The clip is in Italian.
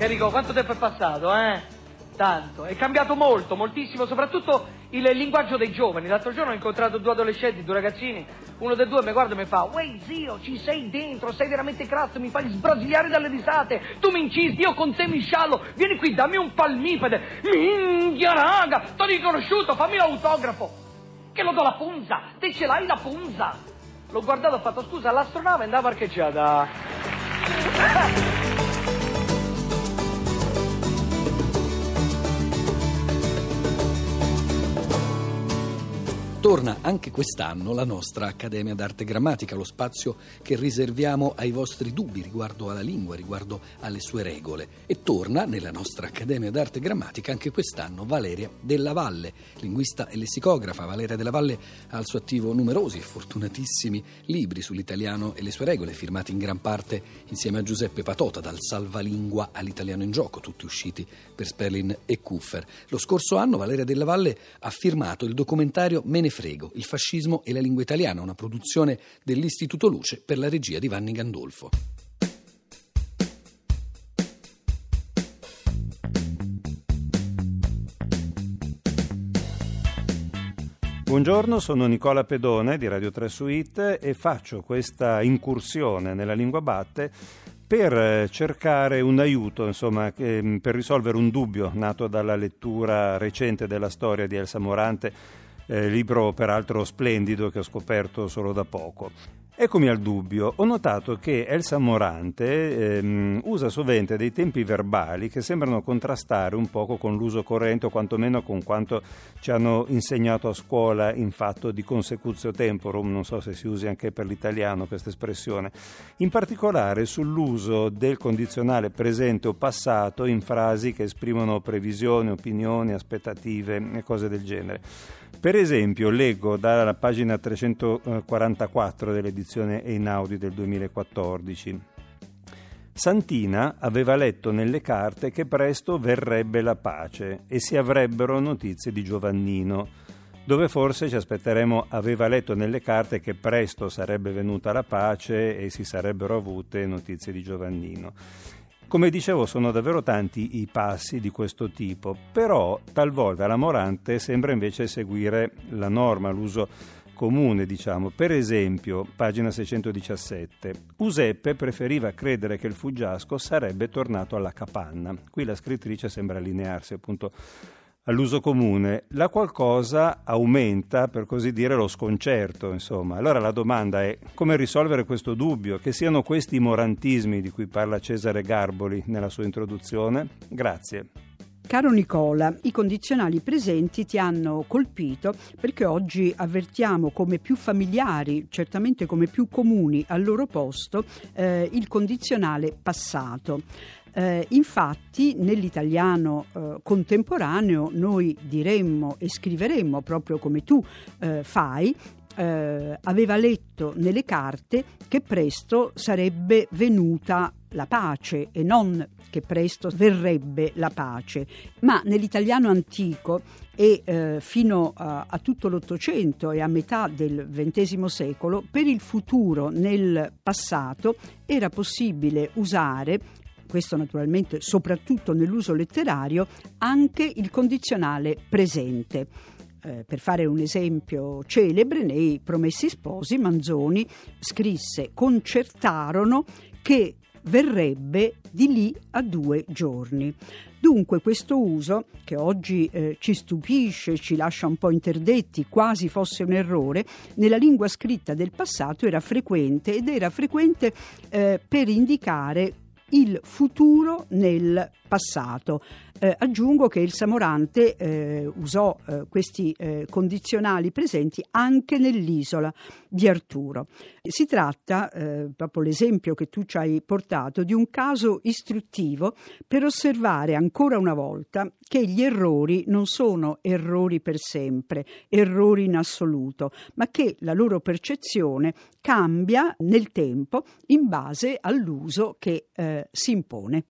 Carico, quanto tempo è passato, eh? Tanto. È cambiato molto, moltissimo, soprattutto il linguaggio dei giovani. L'altro giorno ho incontrato due adolescenti, due ragazzini. Uno dei due mi guarda e mi fa: Uè, zio, ci sei dentro, sei veramente crazzo, mi fai sbrasiliare dalle risate. Tu mi incisi, io con te mi sciallo. Vieni qui, dammi un palmipede. Minchia, raga, t'ho riconosciuto, fammi l'autografo. Che lo do la punza, te ce l'hai la punza. L'ho guardato e ho fatto: Scusa, l'astronave andava parcheggiata. Torna anche quest'anno la nostra Accademia d'Arte Grammatica, lo spazio che riserviamo ai vostri dubbi riguardo alla lingua, riguardo alle sue regole. E torna nella nostra Accademia d'Arte Grammatica anche quest'anno Valeria Della Valle, linguista e lessicografa. Valeria Della Valle ha al suo attivo numerosi e fortunatissimi libri sull'italiano e le sue regole, firmati in gran parte insieme a Giuseppe Patota, dal Salvalingua all'italiano in gioco, tutti usciti per Sperlin e Kuffer. Lo scorso anno Valeria Della Valle ha firmato il documentario Me ne frego, il fascismo e la lingua italiana, una produzione dell'Istituto Luce per la regia di Vanni Gandolfo. Buongiorno, sono Nicola Pedone di Radio 3 Suite e faccio questa incursione nella lingua batte per eh, cercare un aiuto, insomma, per risolvere un dubbio nato dalla lettura recente della storia di Elsa Morante eh, libro peraltro splendido che ho scoperto solo da poco. Eccomi al dubbio, ho notato che Elsa Morante ehm, usa sovente dei tempi verbali che sembrano contrastare un poco con l'uso corrente o quantomeno con quanto ci hanno insegnato a scuola in fatto di consecutio temporum, non so se si usi anche per l'italiano questa espressione, in particolare sull'uso del condizionale presente o passato in frasi che esprimono previsioni, opinioni, aspettative e cose del genere. Per esempio, leggo dalla pagina 344 dell'edizione Einaudi del 2014. Santina aveva letto nelle carte che presto verrebbe la pace e si avrebbero notizie di Giovannino, dove forse ci aspetteremo aveva letto nelle carte che presto sarebbe venuta la pace e si sarebbero avute notizie di Giovannino. Come dicevo, sono davvero tanti i passi di questo tipo, però talvolta la Morante sembra invece seguire la norma, l'uso comune, diciamo. Per esempio, pagina 617, Useppe preferiva credere che il fuggiasco sarebbe tornato alla capanna. Qui la scrittrice sembra allinearsi appunto all'uso comune, la qualcosa aumenta, per così dire, lo sconcerto, insomma. Allora la domanda è come risolvere questo dubbio, che siano questi morantismi di cui parla Cesare Garboli nella sua introduzione? Grazie. Caro Nicola, i condizionali presenti ti hanno colpito perché oggi avvertiamo come più familiari, certamente come più comuni al loro posto, eh, il condizionale passato. Eh, infatti nell'italiano eh, contemporaneo noi diremmo e scriveremmo proprio come tu eh, fai eh, aveva letto nelle carte che presto sarebbe venuta la pace e non che presto verrebbe la pace, ma nell'italiano antico e eh, fino a, a, tutto l'Ottocento e a metà del XX secolo, per il futuro nel passato era possibile usare questo naturalmente soprattutto nell'uso letterario, anche il condizionale presente. Eh, per fare un esempio celebre, nei Promessi Sposi Manzoni scrisse concertarono che verrebbe di lì a due giorni. Dunque questo uso, che oggi eh, ci stupisce, ci lascia un po' interdetti, quasi fosse un errore, nella lingua scritta del passato era frequente ed era frequente eh, per indicare il futuro nel passato. Eh, aggiungo che il Samorante eh, usò eh, questi eh, condizionali presenti anche nell'isola di Arturo. Si tratta, eh, proprio l'esempio che tu ci hai portato, di un caso istruttivo per osservare ancora una volta che gli errori non sono errori per sempre, errori in assoluto, ma che la loro percezione cambia nel tempo in base all'uso che eh, si impone.